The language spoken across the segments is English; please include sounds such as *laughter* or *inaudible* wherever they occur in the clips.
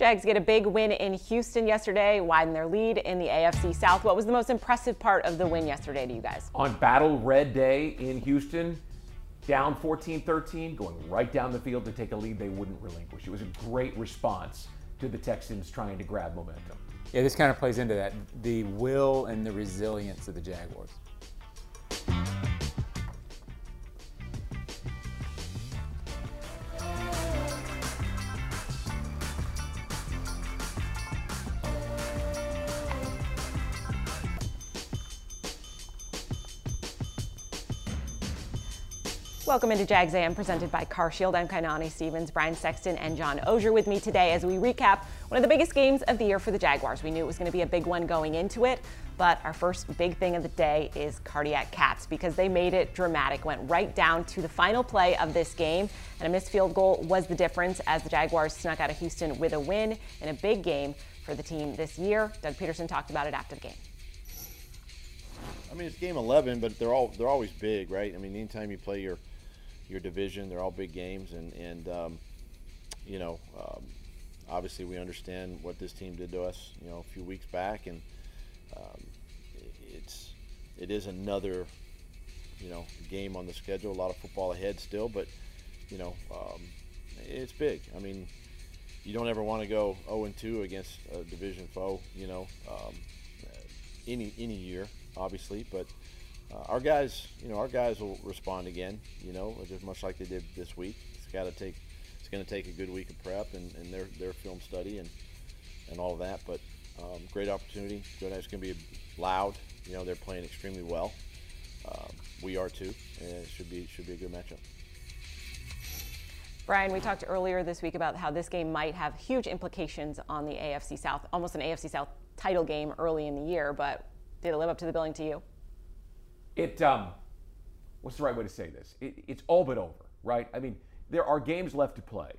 Jags get a big win in Houston yesterday, widen their lead in the AFC South. What was the most impressive part of the win yesterday to you guys? On Battle Red Day in Houston, down 14 13, going right down the field to take a lead they wouldn't relinquish. It was a great response to the Texans trying to grab momentum. Yeah, this kind of plays into that the will and the resilience of the Jaguars. Welcome into Jags AM presented by CarShield. I'm Kainani Stevens, Brian Sexton, and John Oehser with me today as we recap one of the biggest games of the year for the Jaguars. We knew it was going to be a big one going into it, but our first big thing of the day is cardiac cats because they made it dramatic, went right down to the final play of this game, and a missed field goal was the difference as the Jaguars snuck out of Houston with a win in a big game for the team this year. Doug Pederson talked about it after the game. I mean, it's game 11, but they're all they're always big, right? I mean, anytime you play your your division. They're all big games, and and um, you know, um, obviously we understand what this team did to us, you know, a few weeks back, and um, it's it is another you know game on the schedule. A lot of football ahead still, but you know, um, it's big. I mean, you don't ever want to go 0 and 2 against a division foe, you know, um, any any year, obviously, but uh, our guys, you know, our guys will respond again. You know, just much like they did this week. It's got to take. It's going to take a good week of prep and, and their their film study and and all that. But um, great opportunity. It's going to be loud. You know, they're playing extremely well. Um, we are too, and it should be should be a good matchup. Brian, we talked earlier this week about how this game might have huge implications on the AFC South, almost an AFC South title game early in the year, but did it live up to the billing to you? It um, what's the right way to say this? It, it's all but over, right? I mean, there are games left to play,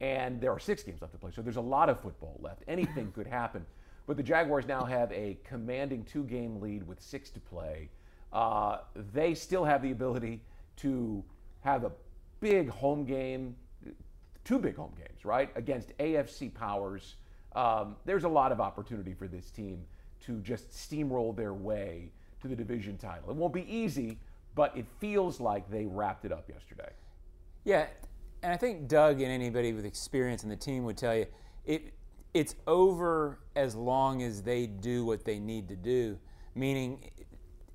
and there are six games left to play, so there's a lot of football left. Anything could happen. But the Jaguars now have a commanding two game lead with six to play. Uh, they still have the ability to have a big home game, two big home games, right, against AFC powers. Um, there's a lot of opportunity for this team to just steamroll their way to the division title. It won't be easy, but it feels like they wrapped it up yesterday. Yeah, and I think Doug and anybody with experience in the team would tell you it it's over as long as they do what they need to do. Meaning,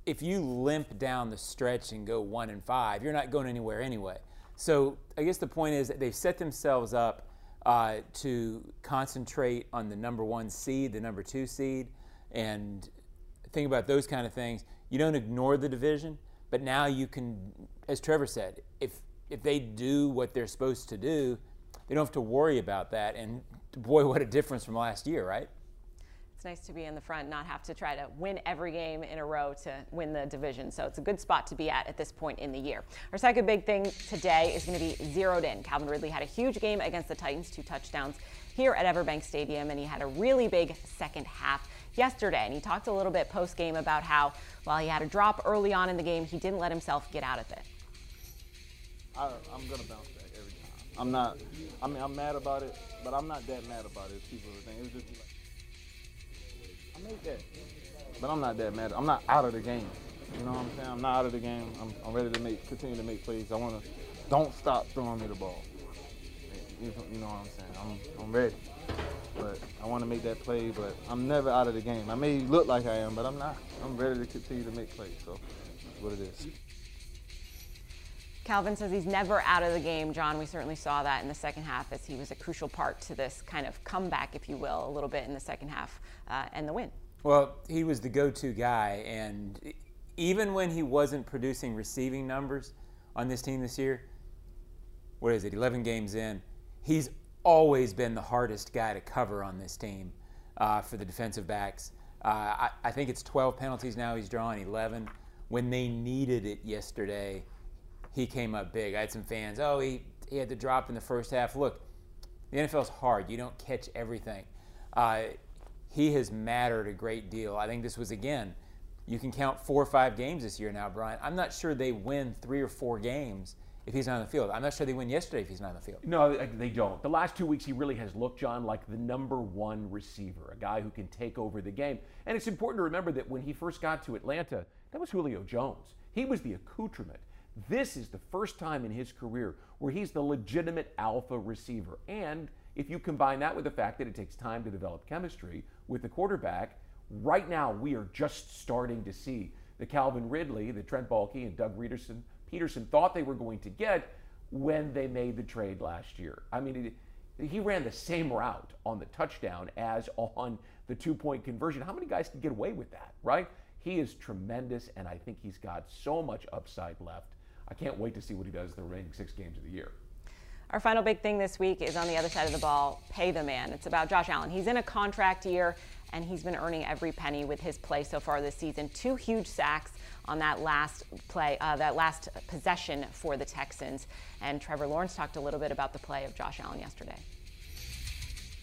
if you limp down the stretch and go one and five, you're not going anywhere anyway. So I guess the point is that they've set themselves up uh, to concentrate on the number one seed, the number two seed, and think about those kind of things. You don't ignore the division, but now you can, as Trevor said, if if they do what they're supposed to do, they don't have to worry about that. And boy, what a difference from last year, right? It's nice to be in the front, not have to try to win every game in a row to win the division. So it's a good spot to be at at this point in the year. Our second big thing today is going to be zeroed in. Calvin Ridley had a huge game against the Titans, two touchdowns here at Everbank Stadium, and he had a really big second half yesterday. And he talked a little bit post game about how while he had a drop early on in the game, he didn't let himself get out of it. I, am gonna bounce back every time. I'm not. I mean, I'm mad about it, but I'm not that mad about it. People think it was just like I made that, but I'm not that mad. I'm not out of the game. You know what I'm saying? I'm not out of the game. I'm, I'm ready to make continue to make plays. I want to. Don't stop throwing me the ball. You know what I'm saying? I'm, I'm ready. But I want to make that play, but I'm never out of the game. I may look like I am, but I'm not. I'm ready to continue to make plays. So that's what it is. Calvin says he's never out of the game. John, we certainly saw that in the second half as he was a crucial part to this kind of comeback, if you will, a little bit in the second half uh, and the win. Well, he was the go to guy. And even when he wasn't producing receiving numbers on this team this year, what is it, 11 games in, he's always been the hardest guy to cover on this team uh, for the defensive backs. Uh, I, I, think it's 12 penalties now. He's drawn 11. When they needed it yesterday, he came up big. I had some fans, oh, he, he had the drop in the first half. Look, the NFL's hard. You don't catch everything. Uh, he has mattered a great deal. I think this was, again, you can count four or five games this year now, Brian. I'm not sure they win three or four games if he's not on the field. I'm not sure they win yesterday if he's not on the field. No, they don't. The last two weeks, he really has looked, John, like the number one receiver, a guy who can take over the game. And it's important to remember that when he first got to Atlanta, that was Julio Jones. He was the accoutrement. This is the first time in his career where he's the legitimate alpha receiver. And if you combine that with the fact that it takes time to develop chemistry with the quarterback, right now we are just starting to see the Calvin Ridley, the Trent Baalke, and Doug Pederson, Pederson thought they were going to get when they made the trade last year. I mean, it, he ran the same route on the touchdown as on the two point conversion. How many guys can get away with that, right? He is tremendous, and I think he's got so much upside left. I can't wait to see what he does the remaining six games of the year. Our final big thing this week is on the other side of the ball pay the man. It's about Josh Allen. He's in a contract year, and he's been earning every penny with his play so far this season. Two huge sacks on that last play, uh, that last possession for the Texans. And Trevor Lawrence talked a little bit about the play of Josh Allen yesterday.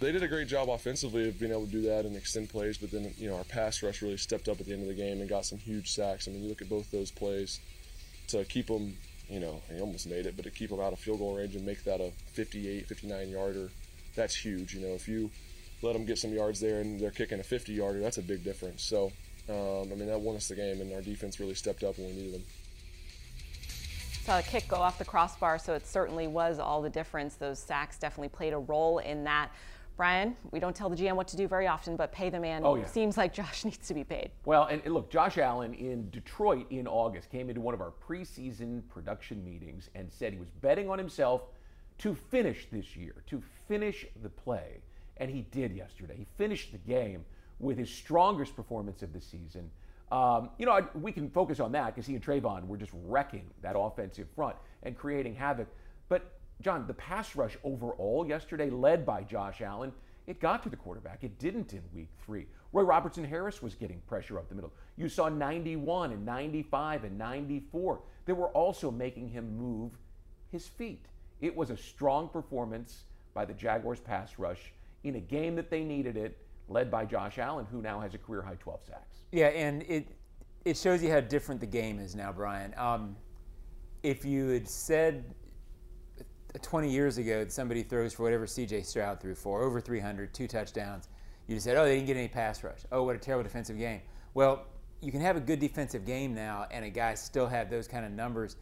They did a great job offensively of being able to do that and extend plays, but then you know our pass rush really stepped up at the end of the game and got some huge sacks. I mean, you look at both those plays to keep them, you know, he almost made it, but to keep them out of field goal range and make that a 58, 59 yarder, that's huge. You know, if you let them get some yards there and they're kicking a 50 yarder, that's a big difference. So, um, I mean, that won us the game, and our defense really stepped up when we needed them saw a kick go off the crossbar, so it certainly was all the difference. Those sacks definitely played a role in that. Brian, we don't tell the GM what to do very often, but pay the man. Oh, yeah. Seems like Josh *laughs* needs to be paid. Well, and, and look, Josh Allen in Detroit in August came into one of our preseason production meetings and said he was betting on himself to finish this year, to finish the play. And he did yesterday. He finished the game with his strongest performance of the season. Um, you know, I, we can focus on that because he and Travon were just wrecking that offensive front and creating havoc. But John, the pass rush overall yesterday, led by Josh Allen, it got to the quarterback. It didn't in week three. Roy Robertson Harris was getting pressure up the middle. You saw 91 and 95 and 94. They were also making him move his feet. It was a strong performance by the Jaguars pass rush in a game that they needed it, led by Josh Allen, who now has a career high 12 sacks. Yeah, and it it shows you how different the game is now, Brian. Um, if you had said 20 years ago that somebody throws for whatever CJ Stroud threw for, over 300, two touchdowns, you said, oh, they didn't get any pass rush. Oh, what a terrible defensive game. Well, you can have a good defensive game now, and a guy still have those kind of numbers.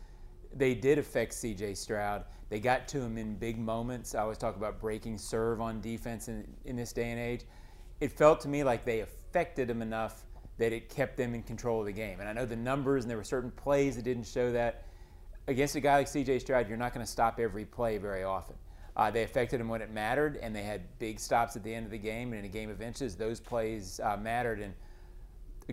They did affect CJ Stroud. They got to him in big moments. I always talk about breaking serve on defense in, in this day and age. It felt to me like they affected him enough that it kept them in control of the game. And I know the numbers, and there were certain plays that didn't show that against a guy like C.J. Stroud, you're not going to stop every play very often. Uh, they affected him when it mattered, and they had big stops at the end of the game. And in a game of inches, those plays uh, mattered. And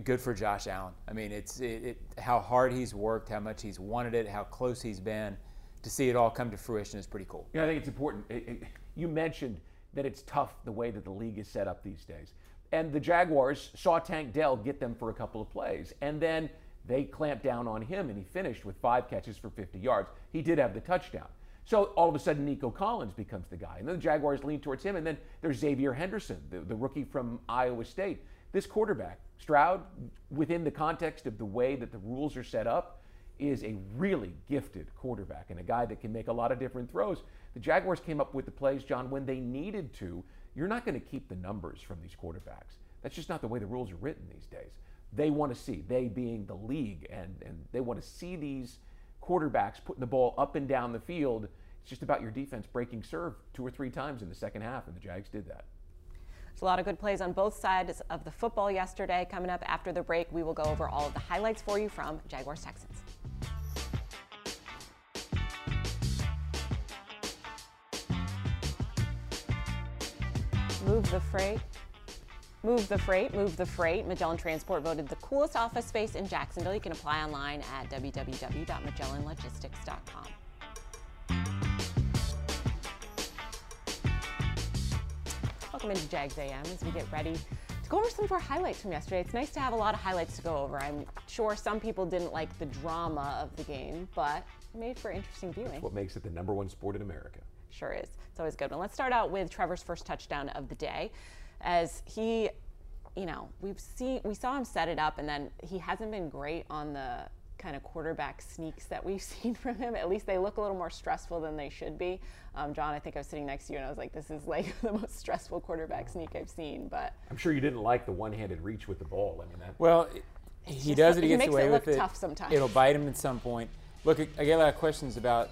good for Josh Allen. I mean, it's it, it, how hard he's worked, how much he's wanted it, how close he's been. To see it all come to fruition is pretty cool. Yeah, I think it's important. It, you mentioned that it's tough the way that the league is set up these days. And the Jaguars saw Tank Dell get them for a couple of plays. And then – they clamped down on him and he finished with five catches for 50 yards. He did have the touchdown. So all of a sudden, Nico Collins becomes the guy. And then the Jaguars lean towards him. And then there's Xavier Henderson, the, the rookie from Iowa State. This quarterback, Stroud, within the context of the way that the rules are set up, is a really gifted quarterback and a guy that can make a lot of different throws. The Jaguars came up with the plays, John, when they needed to. You're not going to keep the numbers from these quarterbacks. That's just not the way the rules are written these days they want to see, they being the league, and, and they want to see these quarterbacks putting the ball up and down the field. It's just about your defense breaking serve two or three times in the second half, and the Jags did that. There's a lot of good plays on both sides of the football yesterday. Coming up after the break, we will go over all of the highlights for you from Jaguars Texans. Move the freight Move the freight, move the freight. Magellan Transport voted the coolest office space in Jacksonville. You can apply online at www.magellanlogistics.com. Welcome into Jags AM as we get ready to go over some of our highlights from yesterday. It's nice to have a lot of highlights to go over. I'm sure some people didn't like the drama of the game, but it made for interesting viewing. That's what makes it the number one sport in America. Sure is. It's always good. Well, let's start out with Trevor's first touchdown of the day as he, you know, we've seen we saw him set it up, and then he hasn't been great on the kind of quarterback sneaks that we've *laughs* seen from him. At least they look a little more stressful than they should be. Um, John, I think I was sitting next to you and I was like, this is like *laughs* the most stressful quarterback sneak I've seen. But I'm sure you didn't like the one-handed reach with the ball. I mean, that, Well, he just- does it. He he gets makes away it with look it. tough sometimes. It'll bite him at some point. Look, I I get a lot of questions about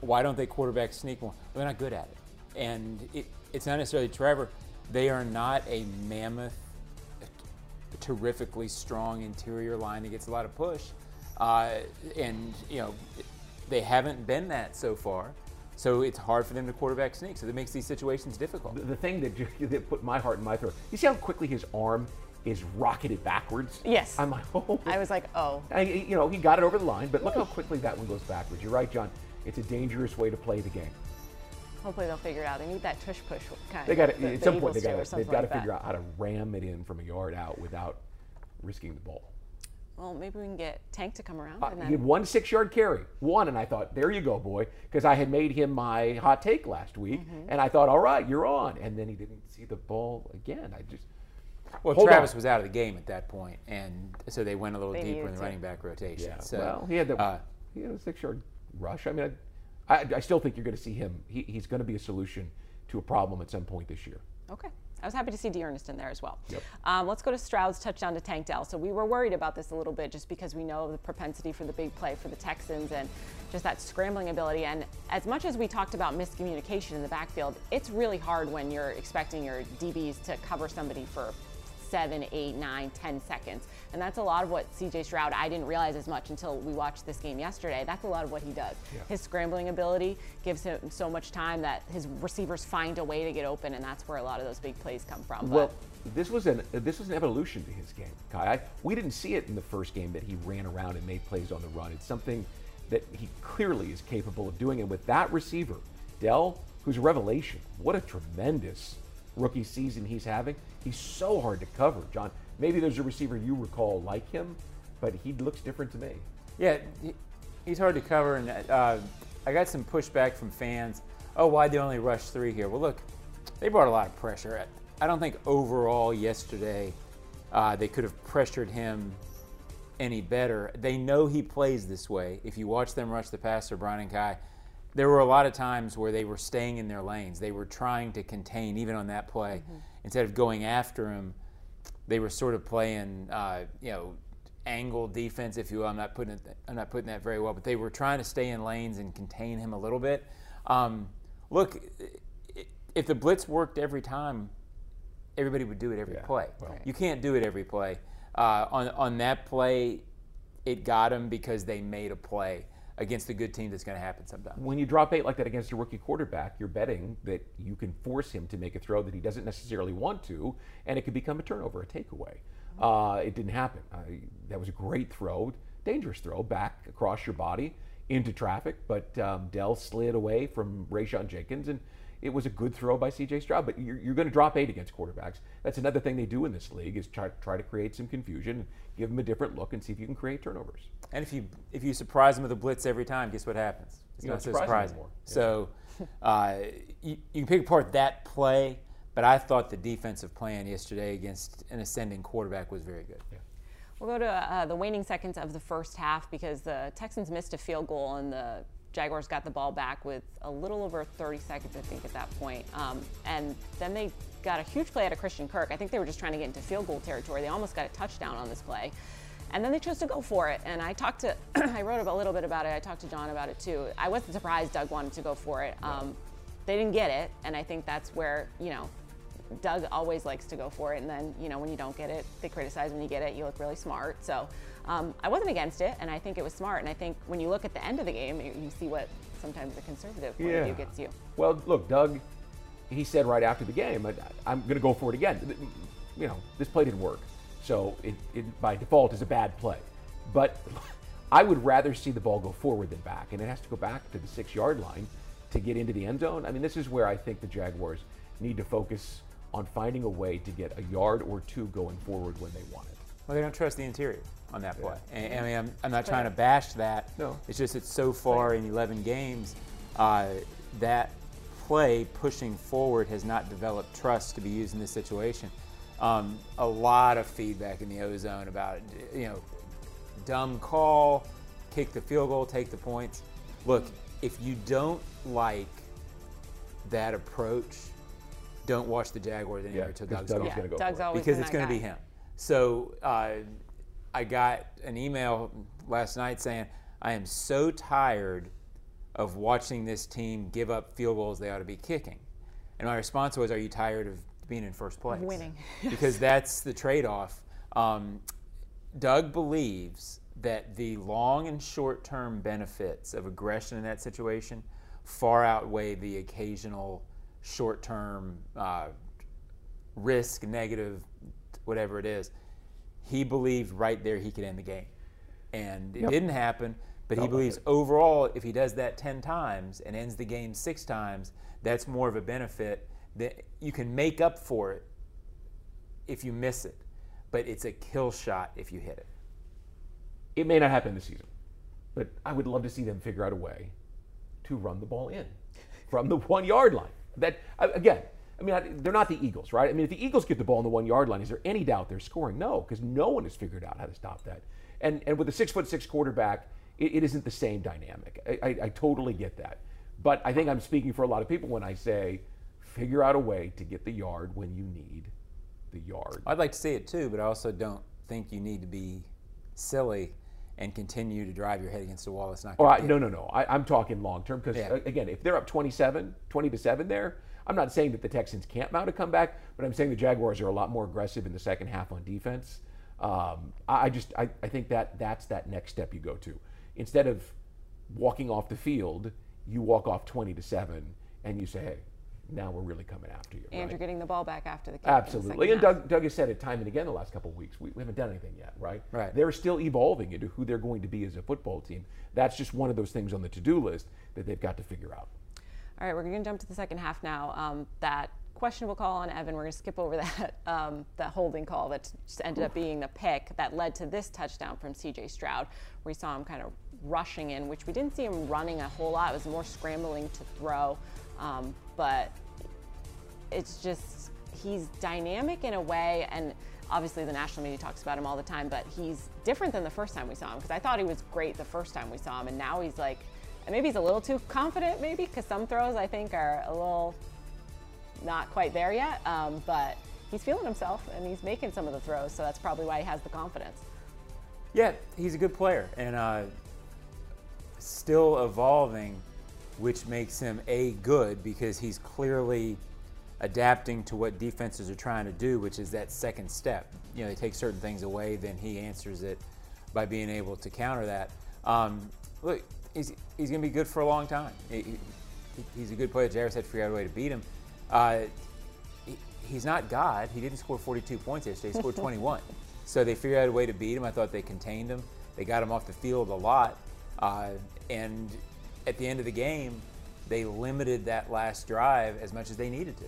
why don't they quarterback sneak more? They're not good at it, and it, it's not necessarily Trevor. They are not a mammoth, terrifically strong interior line that gets a lot of push, uh, and you know they haven't been that so far. So it's hard for them to quarterback sneak. So that makes these situations difficult. the, the thing that, that put my heart in my throat. You see how quickly his arm is rocketed backwards? Yes. I'm like, *laughs* oh. I was like, oh, I, you know, he got it over the line, but look how quickly that one goes backwards. You're right, John. It's a dangerous way to play the game. hopefully they'll figure it out. They need that tush push kind They got of. to the- at the some Eagles point they got they've got to like that. figure out how to ram it in from a yard out without risking the ball. Well, maybe we can get Tank to come around Uh, and he had one six-yard carry, one, and I thought, there you go, boy, because I had made him my hot take last week, Mm-hmm. and I thought, all right, you're on, and then he didn't see the ball again. I just Well, Hold Travis on. was out of the game at that point, and so they went a little They deeper in the to. running back rotation. Yeah. So, well, he had the uh, he had a six-yard rush. I mean, I, I, I still think you're going to see him. He, he's going to be a solution to a problem at some point this year. Okay. I was happy to see D'Ernest in there as well. Yep. Um, let's go to Stroud's touchdown to Tank Dell. So we were worried about this a little bit just because we know the propensity for the big play for the Texans and just that scrambling ability. And as much as we talked about miscommunication in the backfield, it's really hard when you're expecting your DBs to cover somebody for seven, eight, nine, ten seconds. And that's a lot of what CJ Stroud, I didn't realize as much until we watched this game yesterday. That's a lot of what he does. His scrambling ability gives him so much time that his receivers find a way to get open, and that's where a lot of those big plays come from. But Well, this was an this was an evolution to his game, Kai. I, we didn't see it in the first game that he ran around and made plays on the run. It's something that he clearly is capable of doing. And with that receiver, Dell, who's a revelation, what a tremendous rookie season he's having. He's so hard to cover, John. Maybe there's a receiver you recall like him, but he looks different to me. yeah, he, he's hard to cover, and uh, I got some pushback from fans. Oh, why'd they only rush three here? Well, look, they brought a lot of pressure. I don't think overall yesterday uh, they could have pressured him any better. They know he plays this way. If you watch them rush the passer, Brian and Kai, there were a lot of times where they were staying in their lanes. They were trying to contain, even on that play. Instead of going after him, they were sort of playing, uh, you know, angle defense, if you will. I'm not putting it, I'm not putting that very well, but they were trying to stay in lanes and contain him a little bit. Um, look, if the blitz worked every time, everybody would do it every Yeah, play. well- You can't do it every play. Uh, on on that play, it got him because they made a play against a good team that's going to happen sometime. When you drop eight like that against a rookie quarterback, you're betting that you can force him to make a throw that he doesn't necessarily want to, and it could become a turnover, a takeaway. Uh, it didn't happen. Uh, that was a great throw, dangerous throw back across your body into traffic, but um, Dell slid away from Rayshawn Jenkins, and it was a good throw by C.J. Stroud. But you're, you're going to drop eight against quarterbacks. That's another thing they do in this league is try, try to create some confusion, and give them a different look, and see if you can create turnovers. And if you if you surprise them with a blitz every time, guess what happens? It's You not don't so surprise them surprising. anymore. Yeah. So uh, you, you can pick apart that play, but I thought the defensive plan yesterday against an ascending quarterback was very good. We'll go to uh, the waning seconds of the first half because the Texans missed a field goal and the Jaguars got the ball back with a little over 30 seconds, I think, at that point. Um, and then they got a huge play out of Christian Kirk. I think they were just trying to get into field goal territory. They almost got a touchdown on this play. And then they chose to go for it. And I talked to, *clears throat* I wrote a little bit about it. I talked to John about it too. I wasn't surprised Doug wanted to go for it. Um, they didn't get it. And I think that's where, you know, Doug always likes to go for it, and then you know when you don't get it, they criticize. When you get it, you look really smart. So um, I wasn't against it, and I think it was smart. And I think when you look at the end of the game, you, you see what sometimes the conservative point of view gets you. Well, look, Doug, he said right after the game, I, I'm going to go for it again. You know, this play didn't work. So it, it, by default, is a bad play. But *laughs* I would rather see the ball go forward than back. And it has to go back to the six yard line to get into the end zone. I mean, this is where I think the Jaguars need to focus on finding a way to get a yard or two going forward when they want it. Well, they don't trust the interior on that play. And, I mean, I'm, I'm not trying to bash that. No. It's just it's so far in 11 games, uh, that play pushing forward has not developed trust to be used in this situation. Um, a lot of feedback in the O-Zone about you know dumb call, kick the field goal, take the points. Look, if you don't like that approach, don't watch the Jaguars anymore Yeah, until 'cause Doug's Doug gone. is gonna go Doug's for it. always because it's going to be him. So uh, I got an email last night saying, I am so tired of watching this team give up field goals they ought to be kicking. And my response was, Are you tired of being in first place? winning. *laughs* because that's the trade off. Um, Doug believes that the long and short term benefits of aggression in that situation far outweigh the occasional short term uh, risk, negative, whatever it is. He believed right there he could end the game. And it Yep. didn't happen, but he Felt like believes it. overall, if he does that 10 times and ends the game six times, that's more of a benefit that you can make up for it if you miss it. But it's a kill shot if you hit it. It may not happen this season, but I would love to see them figure out a way to run the ball in from the one yard line. That again, I mean, they're not the Eagles, right? I mean, if the Eagles get the ball on the one yard line, is there any doubt they're scoring? No, because no one has figured out how to stop that. And and with a six foot six quarterback, it, it isn't the same dynamic. I, I, I totally get that, but I think I'm speaking for a lot of people when I say, figure out a way to get the yard when you need the yard. I'd like to see it too, but I also don't think you need to be silly and continue to drive your head against the wall. It's not All right, no, no, no. I, I'm talking long term because Yeah. again, if they're up 27, 20 to seven, there, I'm not saying that the Texans can't mount a comeback, but I'm saying the Jaguars are a lot more aggressive in the second half on defense. Um, I, I just, I, I think that that's that next step you go to. Instead of walking off the field, you walk off 20 to seven, and you say, hey, now we're really coming after you. And right? you're getting the ball back after the kick. in the Absolutely. And half. Doug, Doug has said it time and again the last couple of weeks. We, we haven't done anything yet, right? Right. They're still evolving into who they're going to be as a football team. That's just one of those things on the to do list that they've got to figure out. All right, we're going to jump to the second half now. Um, that questionable call on Evan, we're going to skip over *laughs* that um, that holding call that just ended up being the pick that led to this touchdown from C.J. Stroud, we saw him kind of rushing in, which we didn't see him running a whole lot. It was more scrambling to throw, um, but it's just he's dynamic in a way and obviously the national media talks about him all the time but he's different than the first time we saw him because i thought he was great the first time we saw him and now he's like maybe he's a little too confident maybe because some throws i think are a little not quite there yet um, but he's feeling himself and he's making some of the throws so that's probably why he has the confidence Yeah, he's a good player and uh, still evolving, which makes him a good because he's clearly adapting to what defenses are trying to do, which is that second step. You know, they take certain things away, then he answers it by being able to counter that. Um, look, he's, he's going to be good for a long time. He- he- he's a good player. Jairus had to figure out a way to beat him. Uh, he- he's not God. He didn't score 42 points yesterday. He scored *laughs* 21. So they figured out a way to beat him. I thought they contained him. They got him off the field a lot. Uh, and at the end of the game, they limited that last drive as much as they needed to.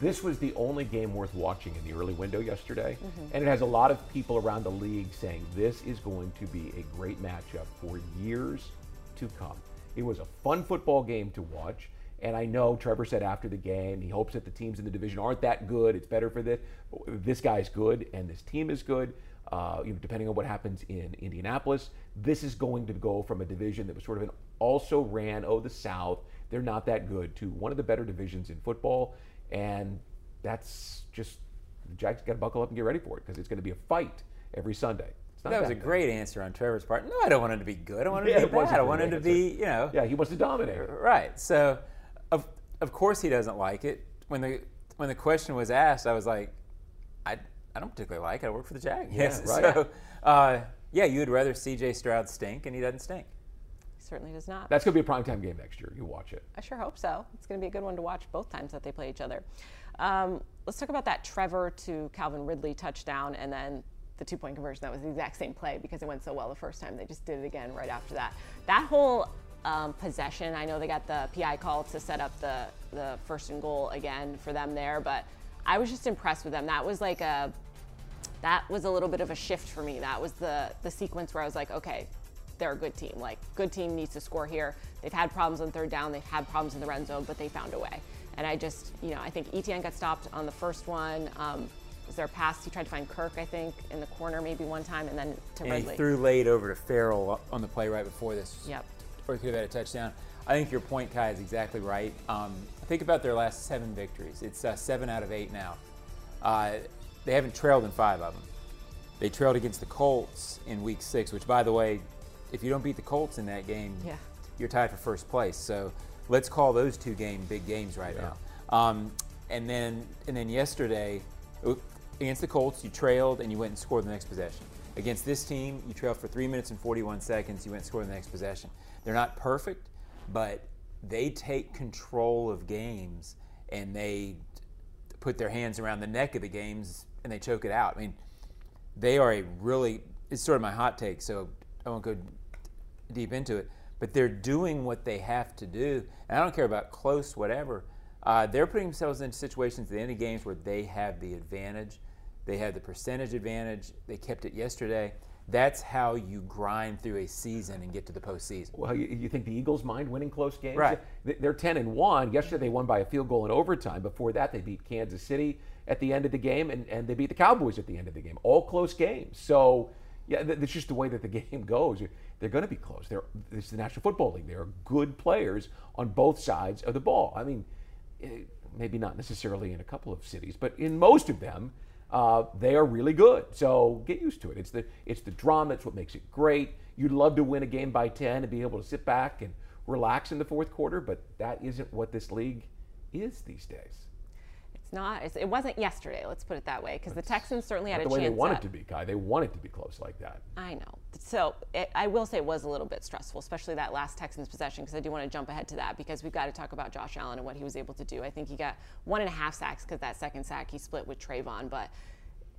This was the only game worth watching in the early window yesterday, and it has a lot of people around the league saying this is going to be a great matchup for years to come. It was a fun football game to watch, and I know Trevor said after the game he hopes that the teams in the division aren't that good. It's better for this. This guy's good, and this team is good. Uh, you know, depending on what happens in Indianapolis, this is going to go from a division that was sort of an also ran oh the South. They're not that good to one of the better divisions in football, and that's just the Jags got to buckle up and get ready for it because it's going to be a fight every Sunday. It's not That was a bad. great answer on Trevor's part. No, I don't want him to be good. I want him Yeah, to be was a bad. I great want him to answer. be, you know. Yeah, he wants to dominate. Right. So, of of course he doesn't like it. When the when the question was asked, I was like, I I don't particularly like it. I work for the Jags. Yeah, *laughs* right. So, uh, yeah, you would rather C.J. Stroud stink, and he doesn't stink. he certainly does not That's going to be a primetime game next year. You watch it. I sure hope so. It's going to be a good one to watch both times that they play each other. Um, let's talk about that Trevor to Calvin Ridley touchdown and then the two point conversion. That was the exact same play because it went so well the first time. They just did it again right after that. That whole um, possession, I know they got the PI call to set up the, the first and goal again for them there, but I was just impressed with them. That was like a that was a little bit of a shift for me. That was the the sequence where I was like, okay, they're a good team. Like, good team needs to score here. They've had problems on third down. They've had problems in the red zone, but they found a way. And I just, you know, I think ETN got stopped on the first one. Um, was there a pass he tried to find Kirk, I think, in the corner maybe one time, and then to And Ridley. he threw late over to Farrell on the play right before this. Yep. Or he could have had a touchdown. I think your point, Kai, is exactly right. Um, think about their last seven victories. It's uh, seven out of eight now. Uh, they haven't trailed in five of them. They trailed against the Colts in Week Six, which, by the way, if you don't beat the Colts in that game, Yeah. you're tied for first place. So let's call those two game big games right now. Um, and then and then yesterday against the Colts, you trailed and you went and scored the next possession. Against this team, you trailed for three minutes and 41 seconds. You went and scored the next possession. They're not perfect, but they take control of games and they put their hands around the neck of the games and they choke it out. I mean, they are a really it's sort of my hot take, so I won't go deep into it. But they're doing what they have to do, and I don't care about close, whatever. Uh, they're putting themselves in situations at the end of games where they have the advantage. They have the percentage advantage. They kept it yesterday. That's how you grind through a season and get to the postseason. Well, you, you think the Eagles mind winning close games? Right. They- They're 10 and 1. Yesterday they won by a field goal in overtime. Before that, they beat Kansas City at the end of the game, and, and they beat the Cowboys at the end of the game. All close games. So, yeah, th- that's just the way that the *laughs* game goes. They're going to be close. They're, this is the National Football League. There are good players on both sides of the ball. I mean, eh, maybe not necessarily in a couple of cities, but in most of them, uh, they are really good. So get used to it. It's the it's the drama. It's what makes it great. You'd love to win a game by ten and be able to sit back and relax in the fourth quarter, but that isn't what this league is these days. It's not. It's, it wasn't yesterday. Let's put it that way, because the Texans certainly had a the way chance. they want at- it to be, Kai. They want it to be close like that. I know. So it, I will say it was a little bit stressful, especially that last Texans possession, because I do want to jump ahead to that because we've got to talk about Josh Allen and what he was able to do. I think he got one and a half sacks because that second sack he split with Travon, but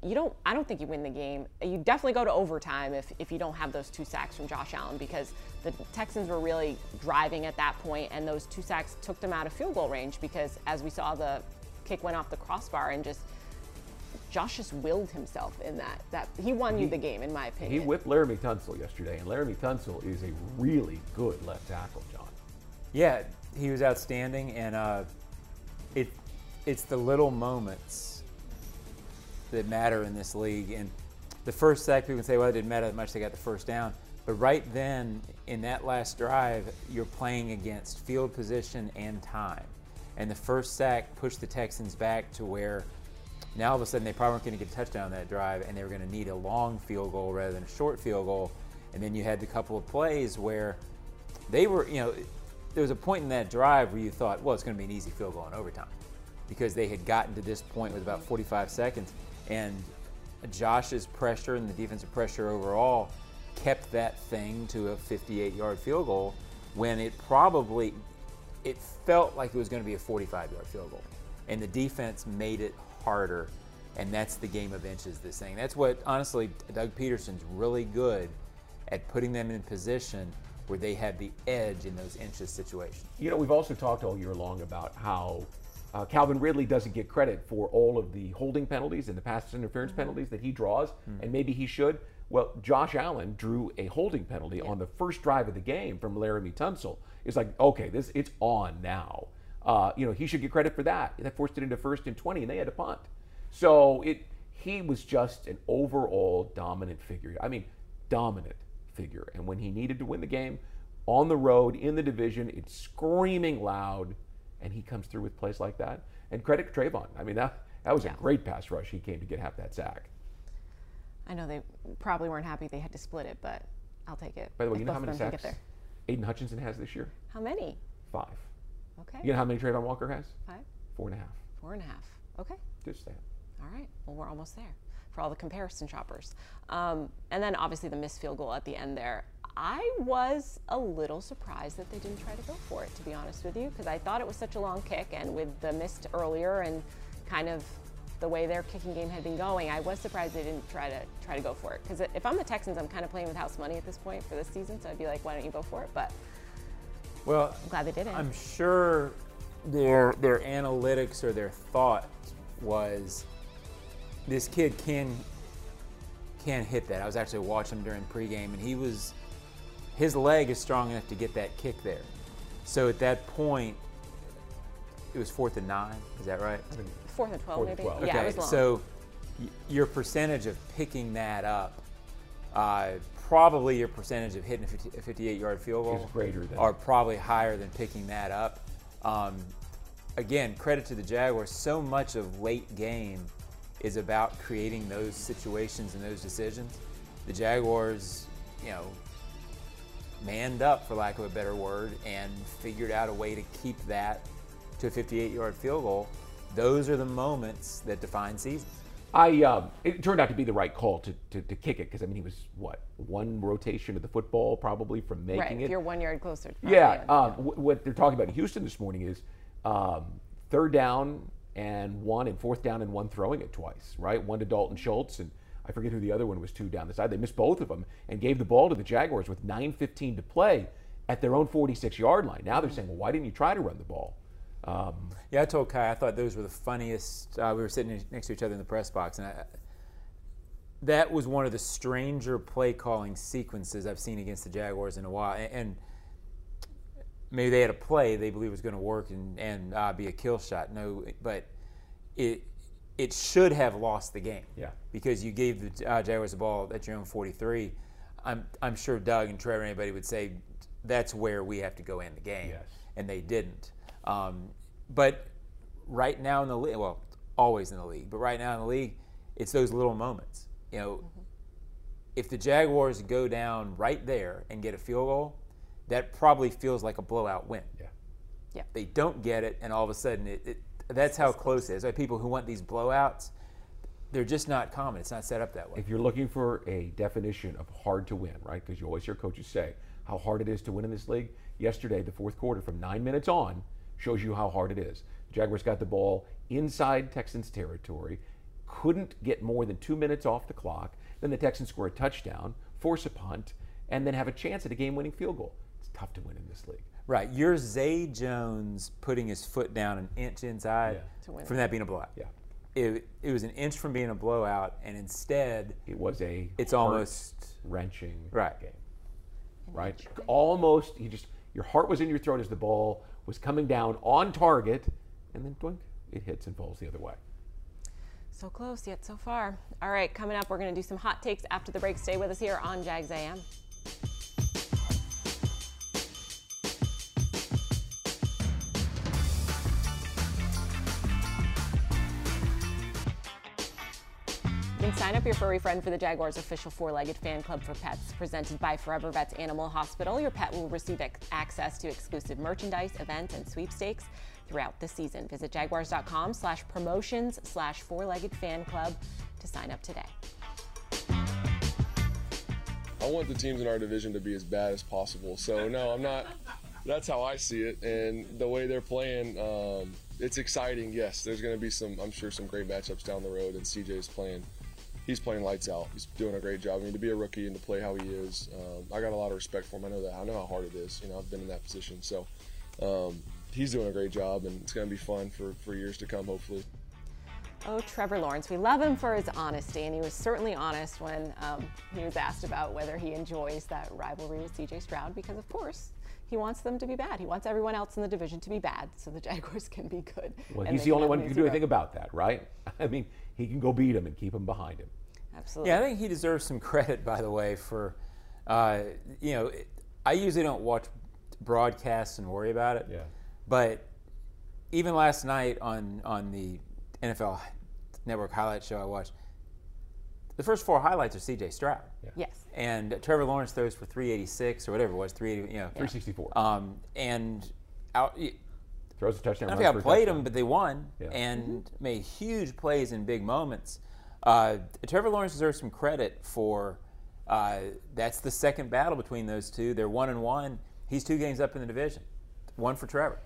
you don't. I don't think you win the game. You definitely go to overtime if, if you don't have those two sacks from Josh Allen because the Texans were really driving at that point, and those two sacks took them out of field goal range because as we saw the kick went off the crossbar and just Josh just willed himself in that. That he won you the game, in my opinion. He whipped Laremy Tunsil yesterday, and Laremy Tunsil is a really good left tackle, John. Yeah, he was outstanding, and uh, it it's the little moments that matter in this league. And the first sack, people can say, well, it didn't matter that much; they got the first down. But right then, in that last drive, you're playing against field position and time. And the first sack pushed the Texans back to where now all of a sudden they probably weren't going to get a touchdown on that drive, and they were going to need a long field goal rather than a short field goal. And then you had the couple of plays where they were, you know, there was a point in that drive where you thought, well, it's going to be an easy field goal in overtime because they had gotten to this point with about 45 seconds. And Josh's pressure and the defensive pressure overall kept that thing to a 58 yard field goal when it probably it felt like it was going to be a 45 yard field goal and the defense made it harder and that's the game of inches this thing. That's what honestly doug pederson's really good at putting them in position where they have the edge in those inches situations. You know, we've also talked all year long about how uh, Calvin Ridley doesn't get credit for all of the holding penalties and the pass interference penalties that he draws, and maybe he should. Well, Josh Allen drew a holding penalty on the first drive of the game from Laremy Tunsil. It's like, okay, this it's on now. Uh, you know, he should get credit for that. That forced it into first and 20, and they had to punt. So it he was just an overall dominant figure. I mean, dominant figure. And when he needed to win the game on the road in the division, it's screaming loud, and he comes through with plays like that. And credit to Travon. I mean, that that was a great pass rush. He came to get half that sack. I know they probably weren't happy they had to split it, but I'll take it. By the way, you know how many of them can sacks. Aidan Hutchinson has this year? How many? Five. Okay. You know how many Travon Walker has? Five, Four and a half. four and a half. Okay. Just saying. All right. Well, we're almost there for all the comparison shoppers. Um, and then obviously the missed field goal at the end there. I was a little surprised that they didn't try to go for it, to be honest with you, because I thought it was such a long kick, and with the missed earlier and kind of the way their kicking game had been going, I was surprised they didn't try to try to go for it. Because if I'm the Texans, I'm kind of playing with house money at this point for this season, so I'd be like, why don't you go for it? But well I'm glad they didn't. I'm sure their their analytics or their thought was this kid can can hit that. I was actually watching him during pregame, and he was his leg is strong enough to get that kick there. So at that point, it was fourth and nine. Is that right? Fourth and twelve, Fourth and maybe. 12. Yeah, it okay, was long. so your percentage of picking that up, uh, probably your percentage of hitting a 58 yard field goal Is greater than- are probably higher than picking that up. Um, again, credit to the Jaguars. So much of late game is about creating those situations and those decisions. The Jaguars, you know, manned up, for lack of a better word, and figured out a way to keep that to a 58 yard field goal. Those are the moments that define seasons. I um, it turned out to be the right call to, to, to kick it because I mean he was what one rotation of the football probably from making Right, it. if you're one yard closer. to Yeah, probably um, in. wh- what they're talking about in Houston this morning is um, third down and one, and fourth down and one throwing it twice, right? One to Dalton Schultz, and I forget who the other one was two down the side. They missed both of them and gave the ball to the Jaguars with 9.15 to play at their own 46 yard line. Now they're saying, well, why didn't you try to run the ball? Um, Yeah, I told Kai I thought those were the funniest. Uh, we were sitting next to each other in the press box, and I, that was one of the stranger play calling sequences I've seen against the Jaguars in a while. And, and maybe they had a play they believe was going to work and, and uh, be a kill shot. No, but it it should have lost the game. Yeah. Because you gave the uh, Jaguars the ball at your own 43. I'm I'm sure Doug and Trevor and anybody would say that's where we have to go in the game. Yes. And they didn't. Um, but right now in the league, well, always in the league, but right now in the league, it's those little moments. You know, if the Jaguars go down right there and get a field goal, that probably feels like a blowout win. yeah. Yeah. They don't get it, and all of a sudden, it, it that's how close it is. Like people who want these blowouts, they're just not common. It's not set up that way. If you're looking for a definition of hard to win, right? Because you always hear coaches say how hard it is to win in this league. Yesterday, the fourth quarter, from nine minutes on, shows you how hard it is. Jaguars got the ball inside Texans territory, couldn't get more than two minutes off the clock. Then the Texans score a touchdown, force a punt, and then have a chance at a game-winning field goal. It's tough to win in this league. Right. You're Zay Jones putting his foot down an inch inside Yeah. To win from that being a blowout. Yeah, It, it was an inch from being a blowout, and instead, it was a It's almost- wrenching Right. game. Right, almost. You just your heart was in your throat as the ball was coming down on target, and then doink, it hits and falls the other way. So close yet so far. All right, coming up, we're going to do some hot takes after the break. Stay with us here on Jags AM. Sign up your furry friend for the Jaguars official four-legged fan club for pets presented by Forever Vets Animal Hospital. Your pet will receive access to exclusive merchandise, events, and sweepstakes throughout the season. Visit jaguars.com slash promotions slash four-legged fan club to sign up today. I want the teams in our division to be as bad as possible. So no, I'm not. That's how I see it, and the way they're playing, um, it's exciting. Yes, there's going to be some. I'm sure some great matchups down the road, and CJ's playing. He's playing lights out. He's doing a great job. I mean, to be a rookie and to play how he is, um, I got a lot of respect for him. I know that. I know how hard it is. You know, I've been in that position. So um, he's doing a great job, and it's going to be fun for, for years to come, hopefully. Oh, Trevor Lawrence. We love him for his honesty, and he was certainly honest when um, he was asked about whether he enjoys that rivalry with CJ Stroud, because of course he wants them to be bad. He wants everyone else in the division to be bad, so the *laughs* Jaguars can be good. Well, and he's the only one who can do anything about that, right? *laughs* I mean, he can go beat him and keep him behind him. Absolutely. Yeah, I think he deserves some *laughs* credit, by the way, for, uh, you know, it, I usually don't watch broadcasts and worry about it. Yeah. But even last night on, on the NFL Network highlight show I watched, the first four highlights are CJ Stroud. Yes. And Trevor Lawrence throws for 386 or whatever it was, 380, you know. 364. Um, and out, Throws a touchdown. I don't think I played touchdown. them, but they won Yeah. and made huge plays in big moments. Uh, Trevor Lawrence deserves some credit for uh, that's the second battle between those two. They're one and one. He's two games up in the division. One for Trevor.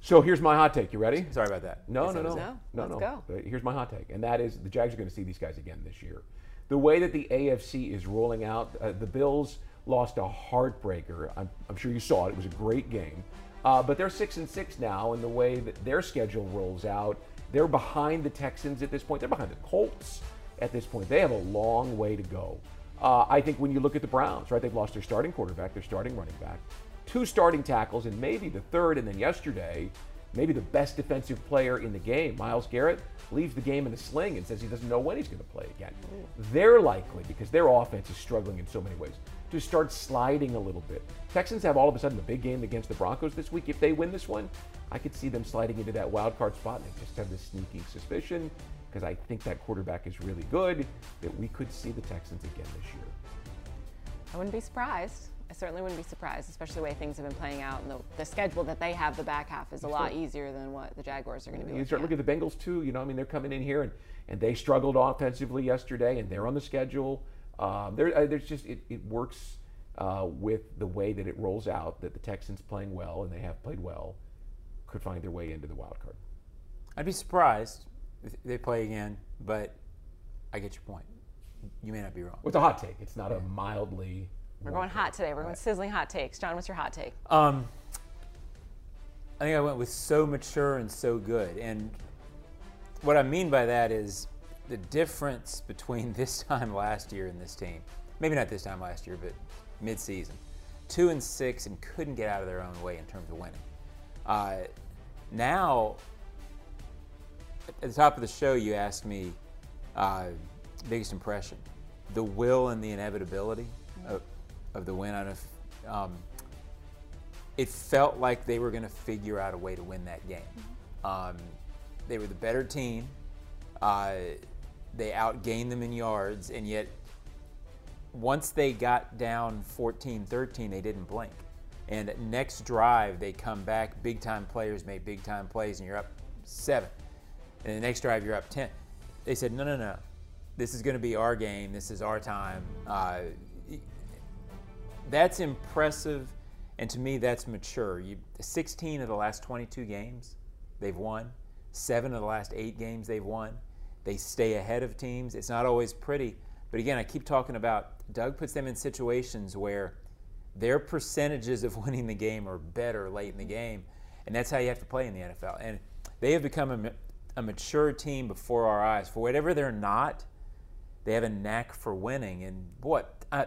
So here's my hot take. You ready? Sorry about that. No, no, no, No, no, let's no. go. Uh, Here's my hot take, and that is the Jags are going to see these guys again this year. The way that the AFC is rolling out, uh, the Bills lost a heartbreaker. I'm, I'm sure you saw it. It was a great game, uh, but they're six and six now, and the way that their schedule rolls out, they're behind the Texans at this point. They're behind the Colts at this point. They have a long way to go. Uh, I think when you look at the Browns, right, they've lost their starting quarterback, their starting running back, two starting tackles, and maybe the third, and then yesterday maybe the best defensive player in the game, Myles Garrett, leaves the game in a sling and says he doesn't know when he's going to play again. They're likely, because their offense is struggling in so many ways, to start sliding a little bit. Texans have all of a sudden a big game against the Broncos this week. If they win this one, I could see them sliding into that wild card spot. And I just have this sneaking suspicion, because I think that quarterback is really good, that we could see the Texans again this year. I wouldn't be surprised. I certainly wouldn't be surprised, especially the way things have been playing out. And the, the schedule that they have the back half is a lot easier than what the Jaguars are going to be. You start looking at the Bengals too. You know, I mean, they're coming in here and, and they struggled offensively yesterday, and they're on the schedule. Um, there, uh, there's just it, it works uh, with the way that it rolls out. That the Texans playing well, and they have played well, could find their way into the wild card. I'd be surprised if they play again, but I get your point. You may not be wrong. Well, it's a hot take. It's not a mildly. We're going hot today. We're going sizzling hot takes. John, what's your hot take? Um, I think I went with so mature and so good. And what I mean by that is the difference between *laughs* this time last year and this team. Maybe not this time last year, but mid-season. Two and six and couldn't get out of their own way in terms of winning. Uh, now, at the top of the show, you asked me uh, biggest impression, the will and the inevitability of, of the win. I if, um, it felt like they were going to figure out a way to win that game. Um, they were the better team. Uh, they outgained them in yards, and yet once they got down 14 13, they didn't blink. And next drive, they come back. Big time players made big time plays, and you're up seven. And the next drive, you're up 10. They said, no, no, no. This is going to be our game. This is our time. Uh, that's impressive, and to me, that's mature. You, 16 of the last 22 games, they've won. Seven of the last eight games, they've won. They stay ahead of teams. It's not always pretty, but again, I keep talking about Doug puts them in situations where their percentages of *laughs* winning the game are better late in the game, and that's how you have to play in the NFL. And they have become a, mature team before our eyes. For whatever they're not, they have a knack for winning. And what I,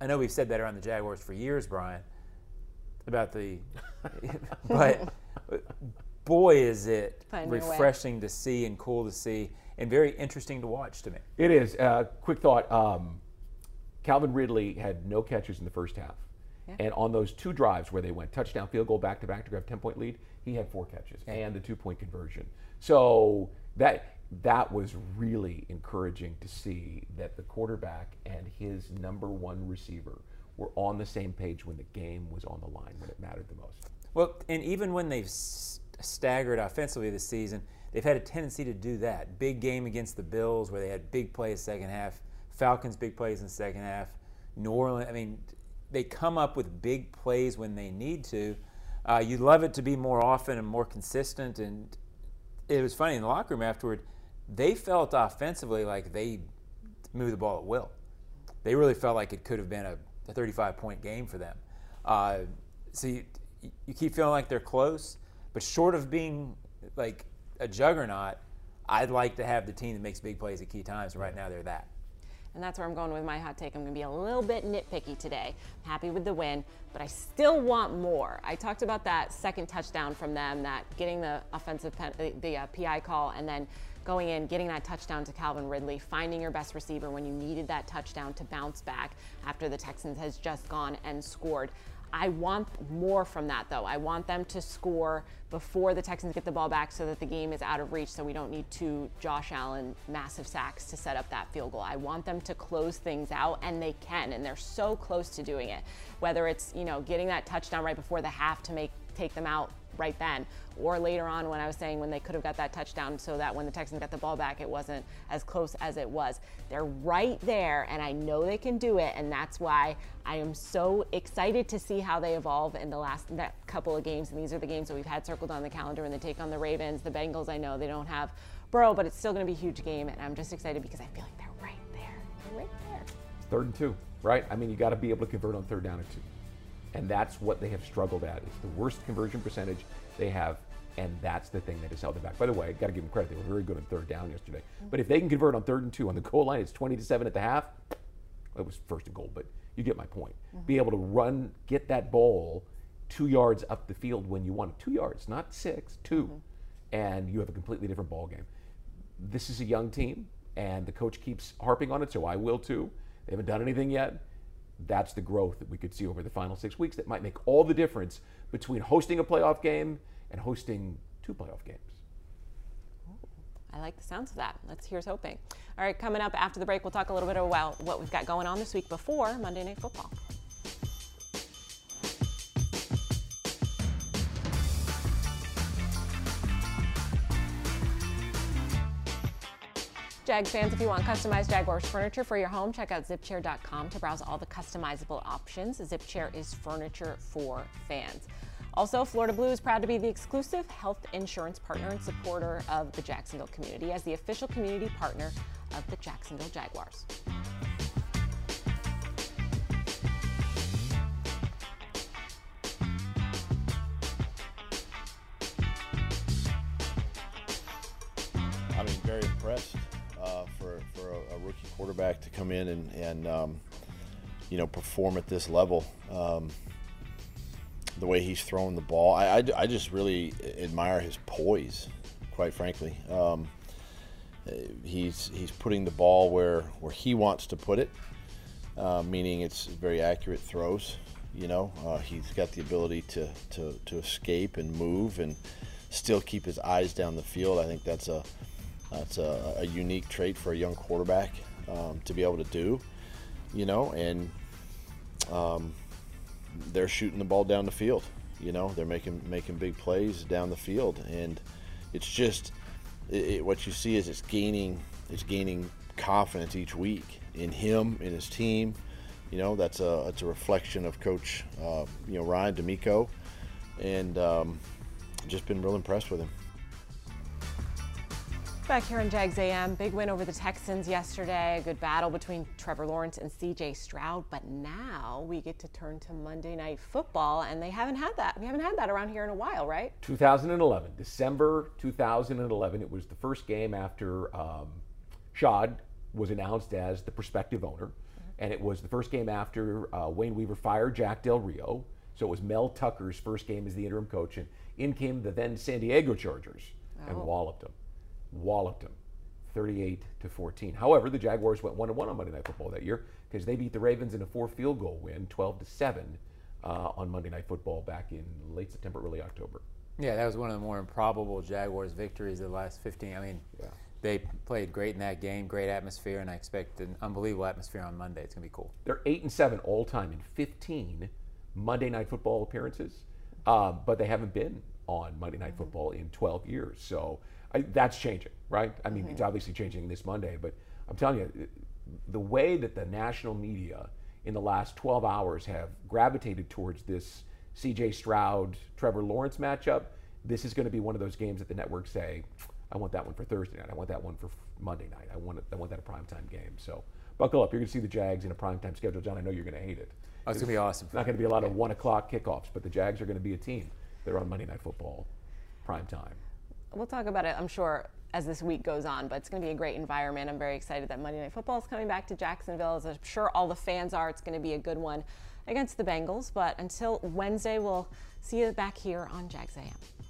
I know we've said that around the Jaguars for years, Brian, about the, *laughs* but boy, is it Finding a way. refreshing to see and cool to see, and very interesting to watch to me. It is. Uh, quick thought. Um, Calvin Ridley had no catches in the first half. And on those two drives where they went touchdown, field goal, back to back to grab 10 point lead, he had four catches and the two point conversion. So that that was really encouraging to see that the quarterback and his number one receiver were on the same page when the game was on the line when it mattered the most. Well, and even when they've staggered offensively this season, they've had a tendency to do that. Big game against the Bills where they had big plays second half. Falcons big plays in the second half. New Orleans. I mean, they come up with big plays when they need to. Uh, you'd love it to be more often and more consistent. And it was funny in the locker room afterward. They felt offensively like they moved the ball at will. They really felt like it could have been a, a 35 point game for them. Uh, so you, you keep feeling like they're close, but short of being like a juggernaut, I'd like to have the team that makes big plays at key times. Right now, they're that. And that's where I'm going with my hot take. I'm to be a little bit nitpicky today. I'm happy with the win, but I still want more. I talked about that second touchdown from them, that getting the offensive pen, the, the uh, PI call, and then going in, getting that touchdown to Calvin Ridley, finding your best receiver when you needed that touchdown to bounce back after the Texans has just gone and scored. I want more from that though. I want them to score before the Texans get the ball back so that the game is out of reach so we don't need two Josh Allen massive sacks to set up that field goal. I want them to close things out and they can and they're so close to doing it. Whether it's, you know, getting that touchdown right before the half to make take them out right then or later on when I was saying when they could have got that touchdown so that when the Texans got the ball back it wasn't as close as it was. They're right there and I know they can do it and that's why I am so excited to see how they evolve in the last couple of games and these are the games that we've had circled on the calendar when they take on the Ravens, the Bengals I know they don't have Burrow but it's still going to be a huge game and I'm just excited because I feel like they're right there. They're right there. Third and two, right? I mean, you got to be able to convert on third down and two. And that's what they have struggled at. It's the worst conversion percentage they have, and that's the thing that has held them back. By the way, I got to give them credit. They were very good on third down yesterday. But if they can convert on third and two on the goal line, it's 20 to 7 at the half. It was first and goal, but you get my point. Be able to run, get that ball two yards up the field when you want it. Two yards, not six, 2 mm-hmm. and you have a completely different ball game. This is a young team, and the coach keeps harping on it, so I will too. They haven't done anything yet. That's the growth that we could see over the final six weeks that might make all the difference between hosting a playoff game and hosting two playoff games. I like the sounds of that. Let's here's hoping. All right, coming up after the break, we'll talk a little bit about what we've got going on this week before Monday Night Football. Jag fans, if you want customized Jaguars furniture for your home, check out zipchair.com to browse all the customizable options. ZipChair is furniture for fans. Also, Florida Blue is proud to be the exclusive health insurance partner and supporter of the Jacksonville community as the official community partner of the Jacksonville Jaguars. I mean, very impressed uh, for for a, a rookie quarterback to come in and and um, you know perform at this level. Um, the way he's throwing the ball, I, I, I just really admire his poise. Quite frankly, um, he's he's putting the ball where where he wants to put it, uh, meaning it's very accurate throws. You know, uh, he's got the ability to, to, to escape and move and still keep his eyes down the field. I think that's a that's a, a unique trait for a young quarterback um, to be able to do. You know, and um, they're shooting the ball down the field. You know, they're making making big plays down the field, and it's just it, it, what you see is it's gaining it's gaining confidence each week in him in his team. You know, that's a it's a reflection of Coach uh, you know Ryan D'Amico, and um, just been real impressed with him. Back here on Jags AM, big win over the Texans yesterday. A good battle between Trevor Lawrence and CJ Stroud. But now we get to turn to Monday Night Football, and they haven't had that. We haven't had that around here in a while, right? 2011, December 2011. It was the first game after um, Shad was announced as the prospective owner, and it was the first game after uh, Wayne Weaver fired Jack Del Rio. So it was Mel Tucker's first game as the interim coach, and in came the then San Diego Chargers and walloped them walloped them 38 to 14. However, the Jaguars went 1 1 on Monday Night Football that year because they beat the Ravens in a four field goal win, 12 to 7, uh, on Monday Night Football back in late September, early October. Yeah, that was one of the more improbable Jaguars victories of the last 15. I mean, Yeah. they played great in that game, great atmosphere, and I expect an unbelievable atmosphere on Monday. It's going to be cool. They're 8 and 7 all time in 15 Monday Night Football appearances, uh, but they haven't been on Monday Night Football in 12 years. So I, that's changing, right? I mean, it's obviously changing this Monday, but I'm telling you, the way that the national media in the last 12 hours have gravitated towards this CJ Stroud, Trevor Lawrence matchup, this is going to be one of those games that the networks say, I want that one for Thursday night. I want that one for Monday night. I want it, I want that a primetime game. So buckle up. You're going to see the Jags in a primetime schedule. John, I know you're going to hate it. Oh, it's going to be awesome. It's not going to be a lot of one o'clock kickoffs, but the Jags are going to be a team. They're on Monday Night Football, prime time. We'll talk about it, I'm sure, as this week goes on, but it's going to be a great environment. I'm very excited that Monday Night Football is coming back to Jacksonville, as I'm sure all the fans are. It's going to be a good one against the Bengals. But until Wednesday, we'll see you back here on Jags AM.